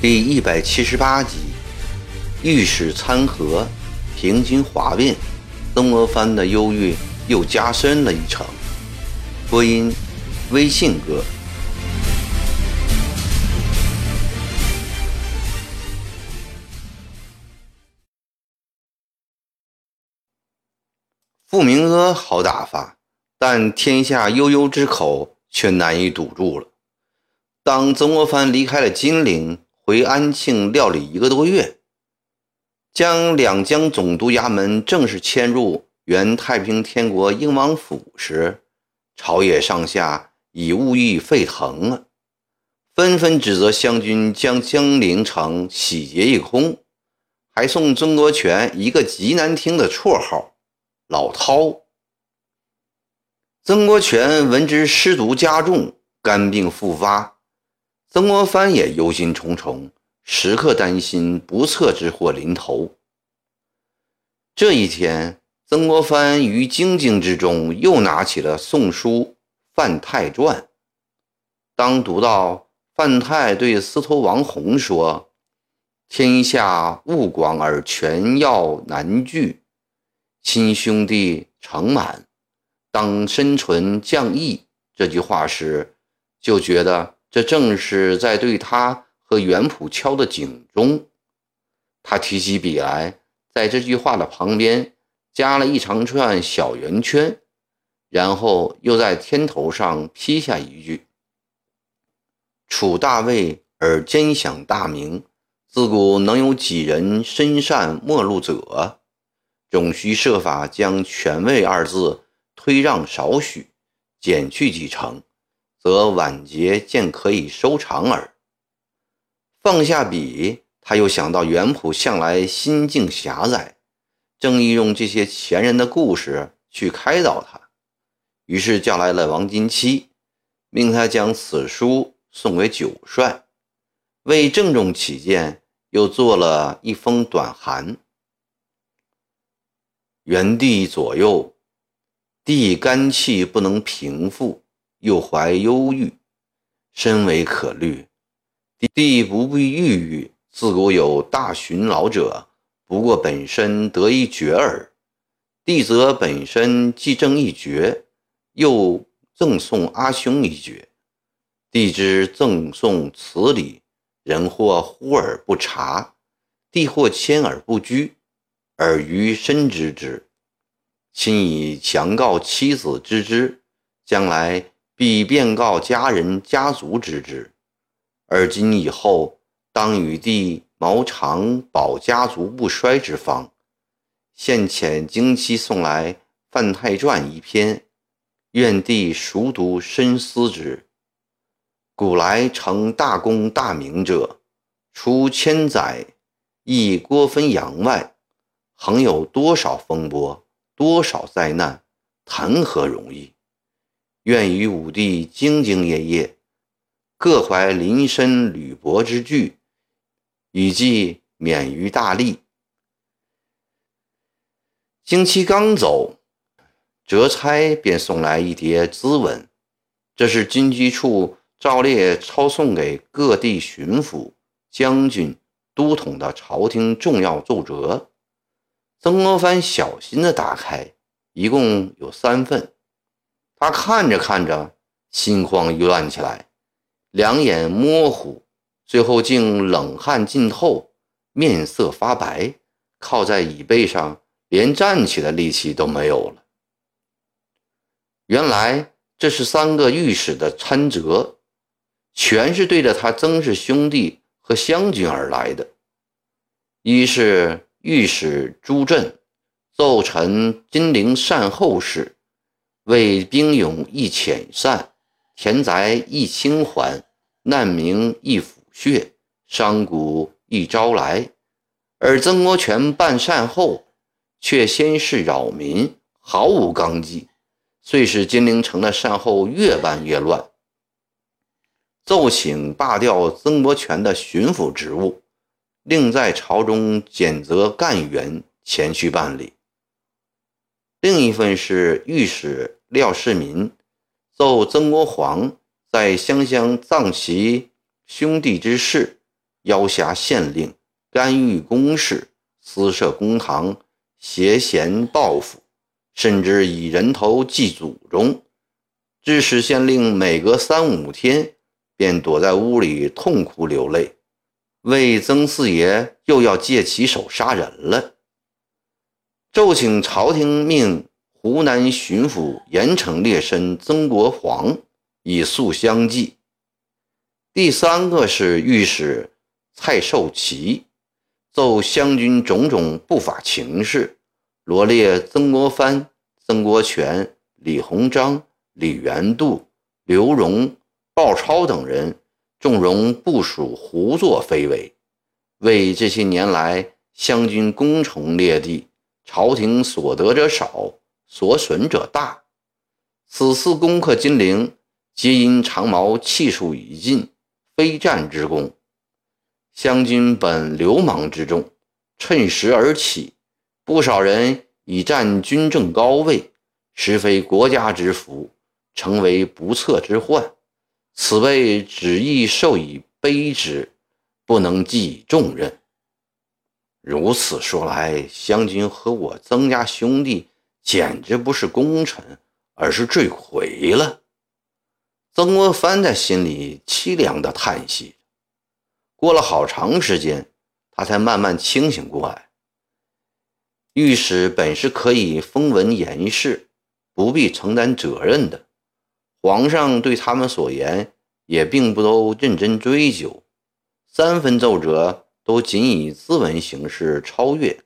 第一百七十八集，御史参合，平津哗变，曾国藩的忧郁又加深了一层。播音：微信哥。傅明阿好打发，但天下悠悠之口却难以堵住了。当曾国藩离开了金陵。回安庆料理一个多月，将两江总督衙门正式迁入原太平天国英王府时，朝野上下已物议沸腾了，纷纷指责湘军将江陵城洗劫一空，还送曾国荃一个极难听的绰号“老饕”。曾国荃闻之失毒加重，肝病复发。曾国藩也忧心忡忡，时刻担心不测之祸临头。这一天，曾国藩于精进之中，又拿起了《宋书·范泰传》。当读到范泰对司徒王弘说：“天下物广而权要难聚，亲兄弟诚满，当身存将义。”这句话时，就觉得。这正是在对他和袁普敲的警钟。他提起笔来，在这句话的旁边加了一长串小圆圈，然后又在天头上批下一句：“楚大魏而兼享大名，自古能有几人深善莫路者？总需设法将‘权位’二字推让少许，减去几成。”则晚节渐可以收场耳。放下笔，他又想到袁普向来心境狭窄，正意用这些前人的故事去开导他，于是叫来了王金期，命他将此书送给九帅。为郑重起见，又做了一封短函：元帝左右，帝肝气不能平复。又怀忧郁，深为可虑。帝不必郁郁，自古有大寻老者，不过本身得一绝耳。帝则本身既正一绝，又赠送阿兄一绝。帝之赠送此礼，人或忽而不察，帝或谦而不居，尔虞深知之。亲以强告妻子知之，将来。必便告家人家族知之，而今以后当与帝谋长保家族不衰之方。现遣京期送来《范太传》一篇，愿帝熟读深思之。古来成大功大名者，除千载亦郭汾阳外，恒有多少风波，多少灾难，谈何容易？愿与武帝兢兢业业，各怀临深履薄之惧，以济免于大利。经期刚走，哲差便送来一叠咨文，这是军机处照列抄送给各地巡抚、将军、都统的朝廷重要奏折。曾国藩小心地打开，一共有三份。他看着看着，心慌意乱起来，两眼模糊，最后竟冷汗浸透，面色发白，靠在椅背上，连站起的力气都没有了。原来这是三个御史的参折，全是对着他曾氏兄弟和湘军而来的。一是御史朱振奏陈金陵善后事。为兵勇易遣散，田宅易清还，难民易抚恤，商贾易招来。而曾国荃办善后，却先是扰民，毫无纲纪，遂使金陵城的善后越办越乱。奏请罢掉曾国荃的巡抚职务，另在朝中检责干员前去办理。另一份是御史廖世民奏曾国藩在湘乡葬其兄弟之事，邀挟县令干预公事，私设公堂，挟嫌报复，甚至以人头祭祖宗，致使县令每隔三五天便躲在屋里痛哭流泪，为曾四爷又要借其手杀人了。奏请朝廷命湖南巡抚严惩劣绅曾国藩，以肃相继。第三个是御史蔡寿祺奏湘军种种不法情事，罗列曾国藩、曾国荃、李鸿章、李元度、刘荣、鲍超等人纵容部属胡作非为，为这些年来湘军攻城略地。朝廷所得者少，所损者大。此次攻克金陵，皆因长毛气数已尽，非战之功。湘军本流氓之众，趁时而起，不少人已占军政高位，实非国家之福，成为不测之患。此辈只宜受以卑之，不能寄以重任。如此说来，湘军和我曾家兄弟简直不是功臣，而是罪魁了。曾国藩在心里凄凉地叹息。过了好长时间，他才慢慢清醒过来。御史本是可以封文言事，不必承担责任的。皇上对他们所言，也并不都认真追究。三分奏折。都仅以咨文形式超越，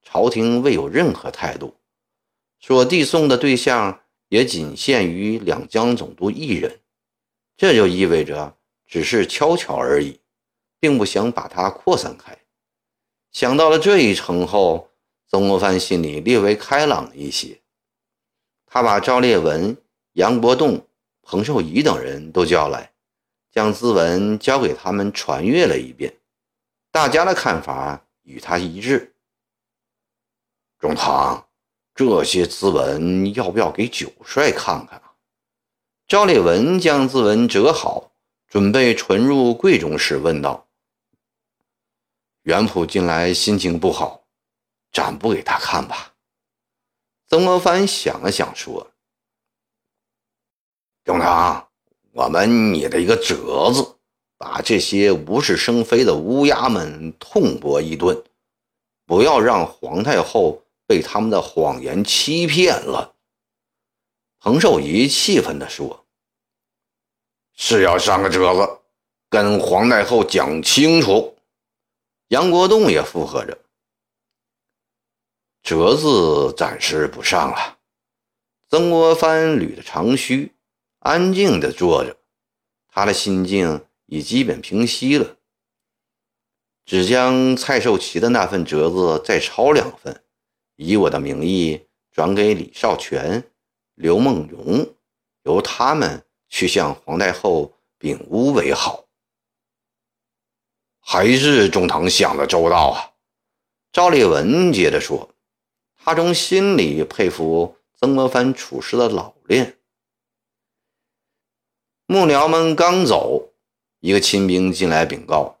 朝廷未有任何态度，所递送的对象也仅限于两江总督一人，这就意味着只是悄悄而已，并不想把它扩散开。想到了这一层后，曾国藩心里略微开朗了一些。他把赵烈文、杨国栋、彭寿仪等人都叫来，将咨文交给他们传阅了一遍。大家的看法与他一致。中堂，这些字文要不要给九帅看看啊？赵烈文将字文折好，准备存入柜中时问道：“元普近来心情不好，暂不给他看吧？”曾国藩想了想说：“中堂，我们拟了一个折子。”把这些无事生非的乌鸦们痛驳一顿，不要让皇太后被他们的谎言欺骗了。彭寿仪气愤地说：“是要上个折子，跟皇太后讲清楚。”杨国栋也附和着：“折子暂时不上了。”曾国藩捋着长须，安静地坐着，他的心境。已基本平息了，只将蔡寿祺的那份折子再抄两份，以我的名义转给李少泉、刘梦荣，由他们去向皇太后禀诬为好。还是中堂想的周到啊！赵烈文接着说，他从心里佩服曾国藩处事的老练。幕僚们刚走。一个亲兵进来禀告：“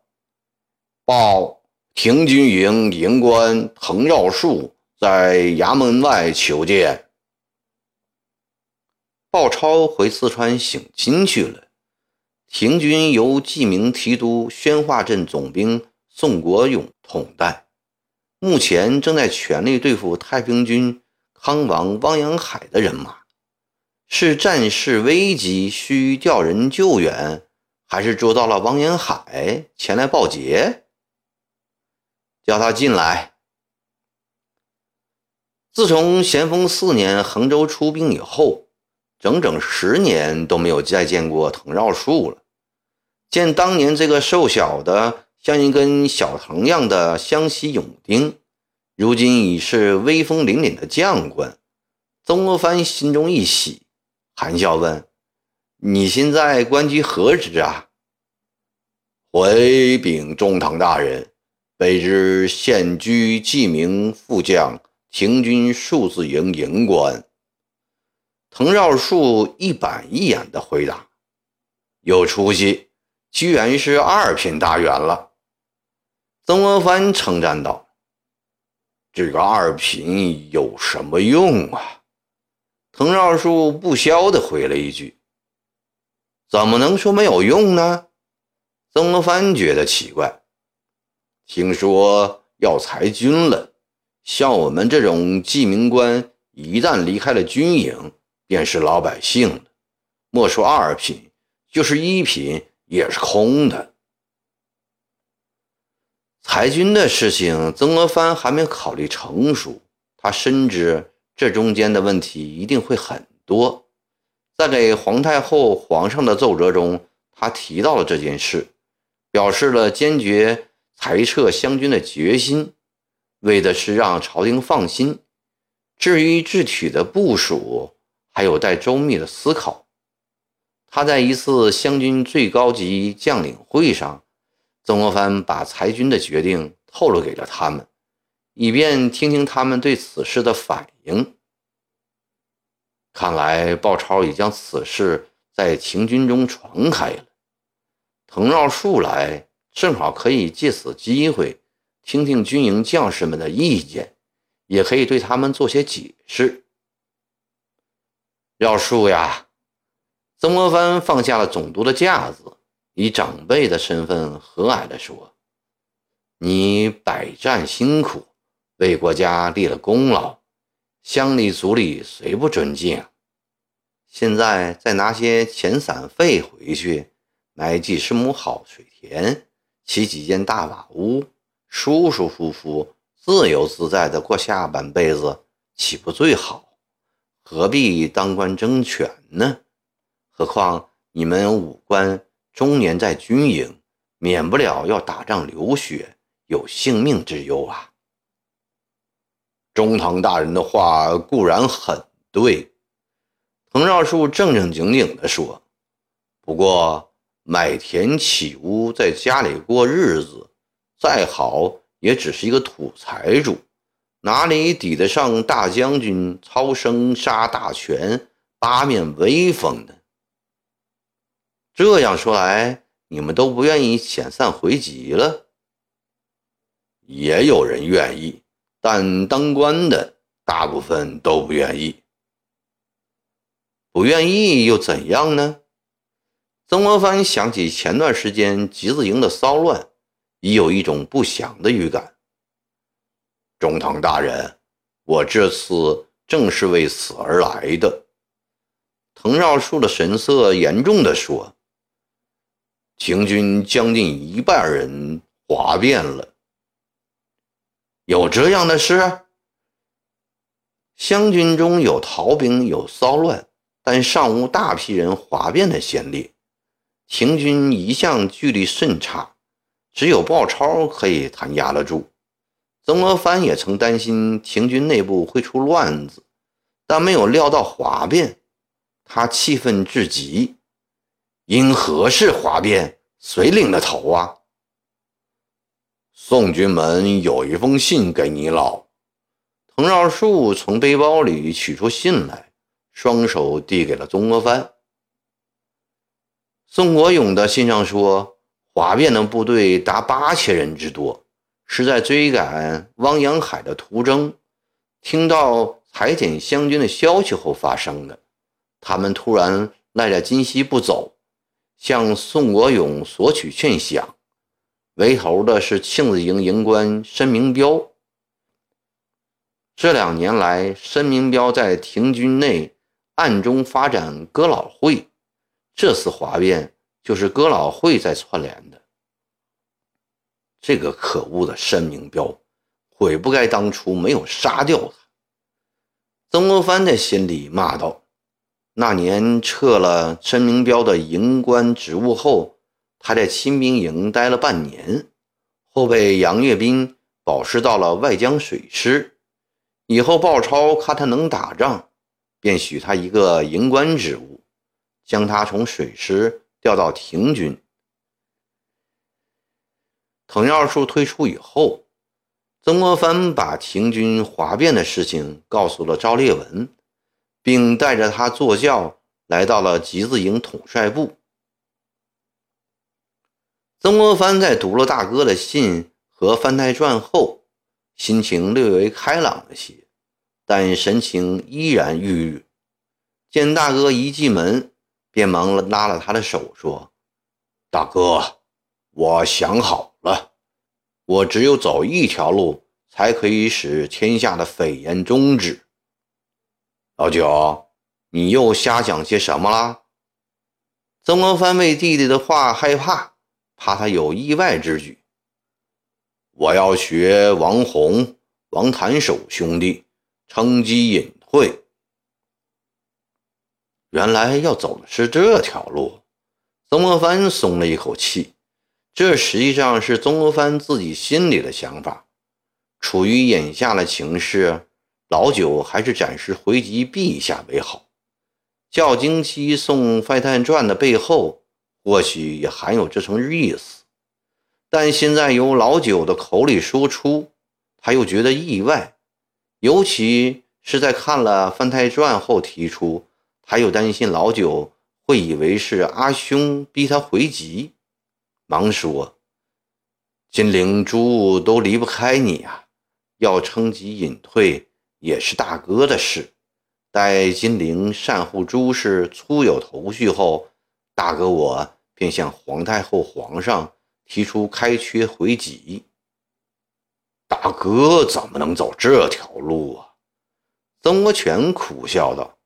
报停军营营官滕耀树在衙门外求见。”鲍超回四川省亲去了。停军由记名提督宣化镇总兵宋国勇统带，目前正在全力对付太平军康王汪洋海的人马。是战事危急，需调人救援。还是捉到了王延海前来报捷，叫他进来。自从咸丰四年衡州出兵以后，整整十年都没有再见过藤绕树了。见当年这个瘦小的像一根小藤样的湘西勇丁，如今已是威风凛凛的将官，曾国藩心中一喜，含笑问。你现在官居何职啊？回禀中堂大人，卑职现居记名副将廷军数字营营官。滕绕树一板一眼地回答：“有出息，居然是二品大员了。”曾国藩称赞道：“这个二品有什么用啊？”滕绕树不消地回了一句：“怎么能说没有用呢？”曾国藩觉得奇怪，听说要裁军了，像我们这种记名官，一旦离开了军营，便是老百姓了。莫说二品，就是一品也是空的。裁军的事情，曾国藩还没考虑成熟，他深知这中间的问题一定会很多。在给皇太后、皇上的奏折中，他提到了这件事。表示了坚决裁撤湘军的决心，为的是让朝廷放心。至于具体的部署，还有待周密的思考。他在一次湘军最高级将领会上，曾国藩把裁军的决定透露给了他们，以便听听他们对此事的反应。看来鲍超已将此事在秦军中传开了。藤绕树来，正好可以借此机会听听军营将士们的意见，也可以对他们做些解释。绕树呀，曾国藩放下了总督的架子，以长辈的身份和蔼地说：“你百战辛苦，为国家立了功劳，乡里族里谁不尊敬？现在再拿些钱散费回去。”买几十亩好水田，起几间大瓦屋，舒舒服服、自由自在地过下半辈子，岂不最好？何必当官争权呢？何况你们武官终年在军营，免不了要打仗流血，有性命之忧啊！中堂大人的话固然很对，藤绕树正正经经地说，不过。买田起屋，在家里过日子，再好也只是一个土财主，哪里抵得上大将军操生杀大权、八面威风呢？这样说来，你们都不愿意遣散回籍了？也有人愿意，但当官的大部分都不愿意。不愿意又怎样呢？曾国藩想起前段时间集字营的骚乱，已有一种不祥的预感。中堂大人，我这次正是为此而来的。滕绕树的神色严重地说：“秦军将近一半人哗变了，有这样的事？湘军中有逃兵，有骚乱，但尚无大批人哗变的先例。”秦军一向纪律甚差，只有鲍超可以弹压得住。曾国藩也曾担心秦军内部会出乱子，但没有料到哗变，他气愤至极。因何事哗变？谁领的头啊？宋军门有一封信给你老。滕绕树从背包里取出信来，双手递给了曾国藩。宋国勇的信上说，哗变的部队达八千人之多，是在追赶汪洋海的途中，听到裁减湘军的消息后发生的。他们突然赖在金溪不走，向宋国勇索取劝饷。为头的是庆子营营官申明彪。这两年来，申明彪在廷军内暗中发展哥老会。这次哗变就是哥老会在串联的。这个可恶的申明彪，悔不该当初没有杀掉他。曾国藩在心里骂道：“那年撤了申明彪的营官职务后，他在亲兵营待了半年，后被杨岳斌保释到了外江水师。以后鲍超看他能打仗，便许他一个营官职务。”将他从水师调到廷军。滕耀树退出以后，曾国藩把停军哗变的事情告诉了赵烈文，并带着他坐轿来到了集字营统帅部。曾国藩在读了大哥的信和藩台传后，心情略微开朗了些，但神情依然郁郁。见大哥一进门，便忙拉了他的手，说：“大哥，我想好了，我只有走一条路，才可以使天下的匪言终止。”老九，你又瞎讲些什么啦？曾国藩为弟弟的话害怕。怕他有意外之举，我要学王弘、王谭守兄弟，乘机隐退。原来要走的是这条路，曾国藩松了一口气。这实际上是曾国藩自己心里的想法。处于眼下的情势，老九还是暂时回击陛下为好。教京期送《废探传》的背后。或许也含有这层意思，但现在由老九的口里说出，他又觉得意外，尤其是在看了《范太传》后提出，他又担心老九会以为是阿兄逼他回籍，忙说：“金陵诸物都离不开你呀，要称疾隐退也是大哥的事。待金陵善护诸事粗有头绪后。”大哥，我便向皇太后、皇上提出开缺回籍。大哥怎么能走这条路啊？曾国荃苦笑道：“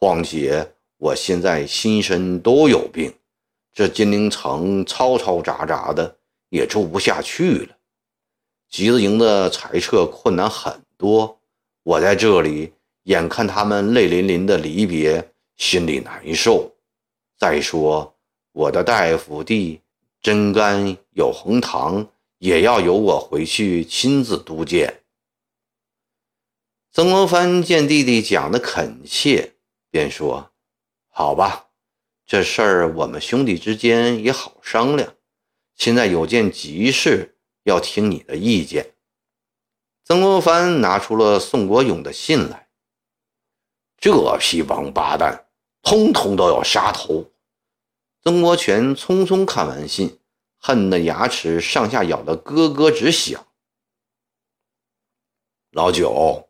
况且我现在心身都有病，这金陵城嘈嘈杂杂的，也住不下去了。集子营的裁撤困难很多，我在这里眼看他们泪淋淋的离别，心里难受。”再说，我的大夫弟真干有红糖，也要由我回去亲自督荐。曾国藩见弟弟讲的恳切，便说：“好吧，这事儿我们兄弟之间也好商量。现在有件急事要听你的意见。”曾国藩拿出了宋国勇的信来，这批王八蛋！通通都要杀头！曾国荃匆匆看完信，恨得牙齿上下咬得咯咯直响。老九，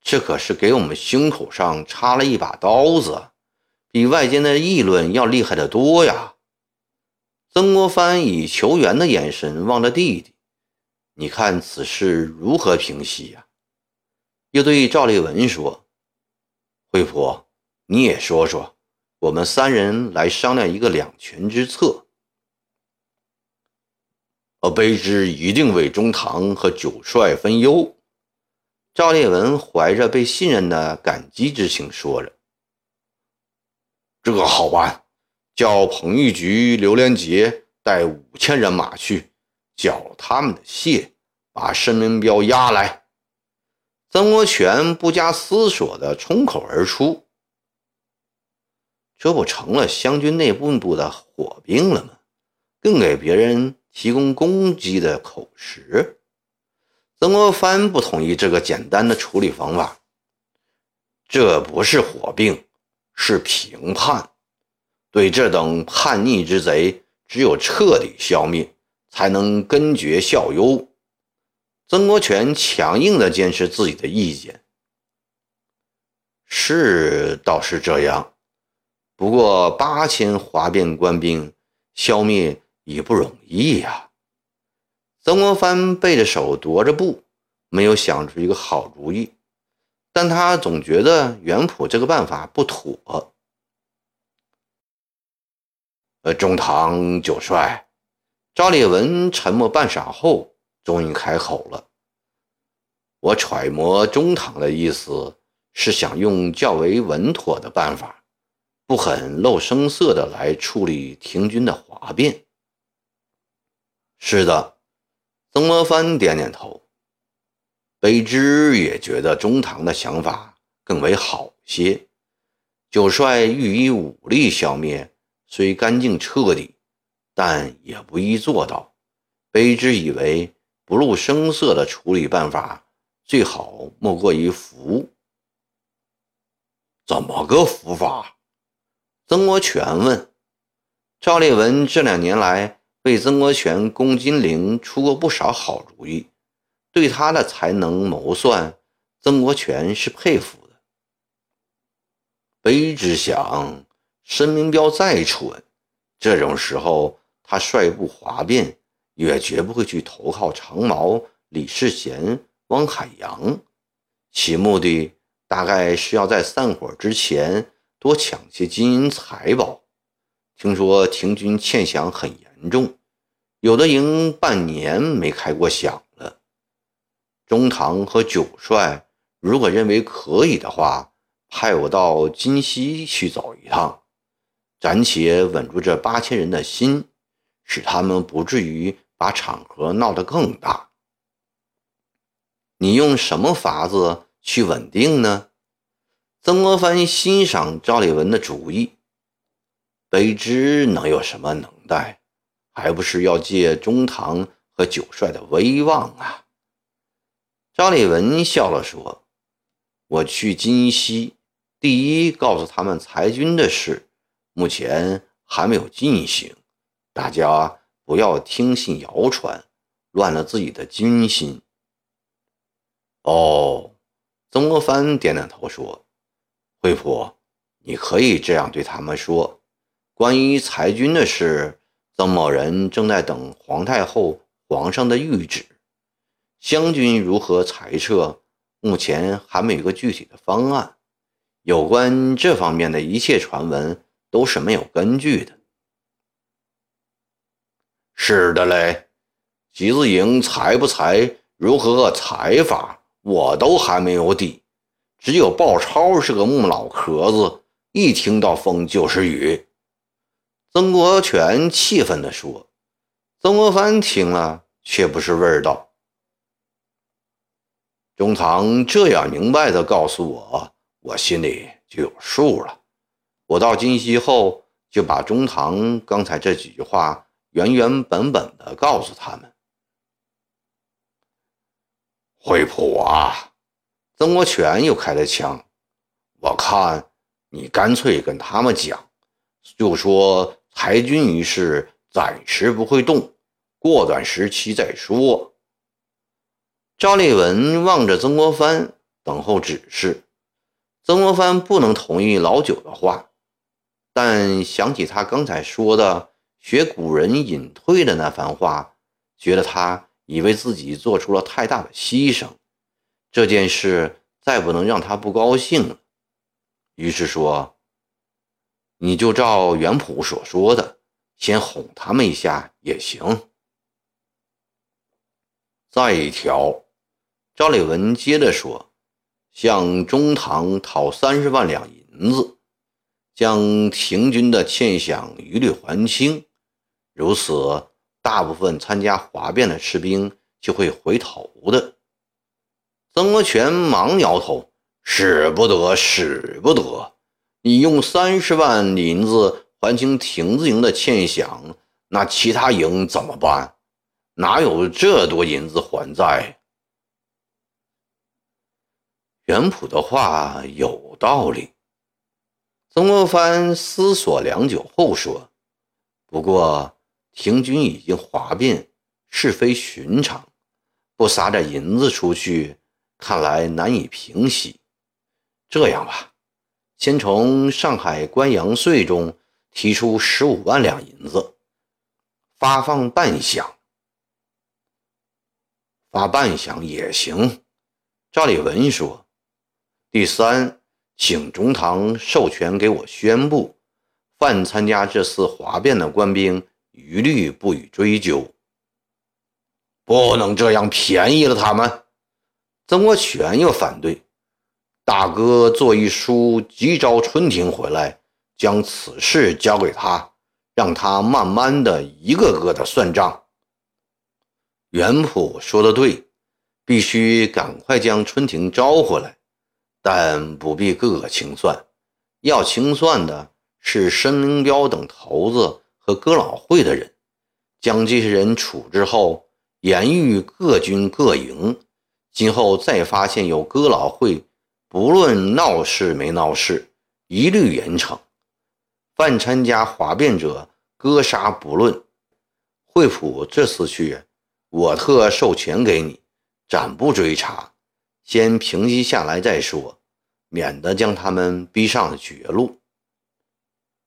这可是给我们胸口上插了一把刀子，比外间的议论要厉害得多呀！曾国藩以求援的眼神望着弟弟，你看此事如何平息呀？又对赵立文说：“惠普。”你也说说，我们三人来商量一个两全之策。呃，卑职一定为中堂和九帅分忧。赵烈文怀着被信任的感激之情说着：“这个好办，叫彭玉菊、刘连杰带五千人马去缴他们的械，把申文彪押来。”曾国荃不加思索的冲口而出。这不成了湘军内部部的火并了吗？更给别人提供攻击的口实。曾国藩不同意这个简单的处理方法。这不是火并，是平叛。对这等叛逆之贼，只有彻底消灭，才能根绝效尤。曾国荃强硬地坚持自己的意见。是，倒是这样。不过八千哗变官兵消灭也不容易呀。曾国藩背着手踱着步，没有想出一个好主意，但他总觉得袁普这个办法不妥。呃，中堂九帅赵烈文沉默半晌后，终于开口了：“我揣摩中堂的意思，是想用较为稳妥的办法。”不很露声色的来处理廷军的哗变。是的，曾国藩点点头。卑职也觉得中堂的想法更为好些。九帅欲以武力消灭，虽干净彻底，但也不易做到。卑职以为，不露声色的处理办法，最好莫过于服。怎么个服法？曾国荃问。赵烈文这两年来为曾国荃攻金陵出过不少好主意，对他的才能谋算，曾国荃是佩服的。卑职想，申明标再蠢，这种时候他率部哗变，也绝不会去投靠长毛、李世贤、汪海洋，其目的大概是要在散伙之前多抢些金银财宝。听说秦军欠饷很严重，有的营半年没开过饷了。中堂和九帅如果认为可以的话，派我到金溪去走一趟，暂且稳住这八千人的心，使他们不至于把场合闹得更大。你用什么法子去稳定呢？曾国藩欣赏赵立文的主意。卑职能有什么能耐？还不是要借中堂和九帅的威望啊！赵立文笑了说：“我去金溪，第一告诉他们裁军的事，目前还没有进行，大家不要听信谣传，乱了自己的军心。”哦，曾国藩点点头说：“惠普，你可以这样对他们说。”关于裁军的事，曾某人正在等皇太后、皇上的谕旨。湘军如何裁撤，目前还没有个具体的方案。有关这方面的一切传闻都是没有根据的。是的嘞，集字营裁不裁，如何裁法，我都还没有底。只有鲍超是个木脑壳子，一听到风就是雨。曾国荃气愤地说：“曾国藩听了却不是味道。中堂这样明白地告诉我，我心里就有数了。我到金溪后，就把中堂刚才这几句话原原本本地告诉他们。惠普啊，曾国荃又开了枪。我看你干脆跟他们讲，就说。”裁军一事暂时不会动，过段时期再说。赵立文望着曾国藩，等候指示。曾国藩不能同意老九的话，但想起他刚才说的学古人隐退的那番话，觉得他已为自己做出了太大的牺牲，这件事再不能让他不高兴了。于是说。你就照袁普所说的，先哄他们一下也行。再一条，赵立文接着说：“向中堂讨三十万两银子，将廷军的欠饷一律还清。如此，大部分参加哗变的士兵就会回头的。”曾国荃忙摇头：“使不得，使不得。”你用三十万银子还清亭子营的欠饷，那其他营怎么办？哪有这多银子还债？袁普的话有道理。曾国藩思索良久后说：“不过廷军已经哗变，是非寻常，不撒点银子出去，看来难以平息。这样吧。”先从上海官洋税中提出十五万两银子，发放半饷。发半饷也行。赵立文说：“第三，请中堂授权给我宣布，凡参加这次哗变的官兵，一律不予追究。不能这样便宜了他们。”曾国荃又反对。大哥做一书，急召春婷回来，将此事交给他，让他慢慢的一个个的算账。袁普说的对，必须赶快将春婷招回来，但不必个个清算，要清算的是申明标等头子和哥老会的人。将这些人处置后，严谕各军各营，今后再发现有哥老会，不论闹事没闹事，一律严惩。犯参加哗变者，割杀不论。惠普这次去，我特授权给你，暂不追查，先平息下来再说，免得将他们逼上绝路。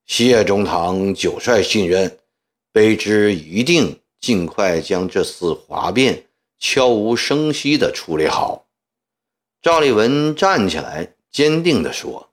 谢中堂九帅信任，卑职一定尽快将这次哗变悄无声息地处理好。赵立文站起来，坚定地说。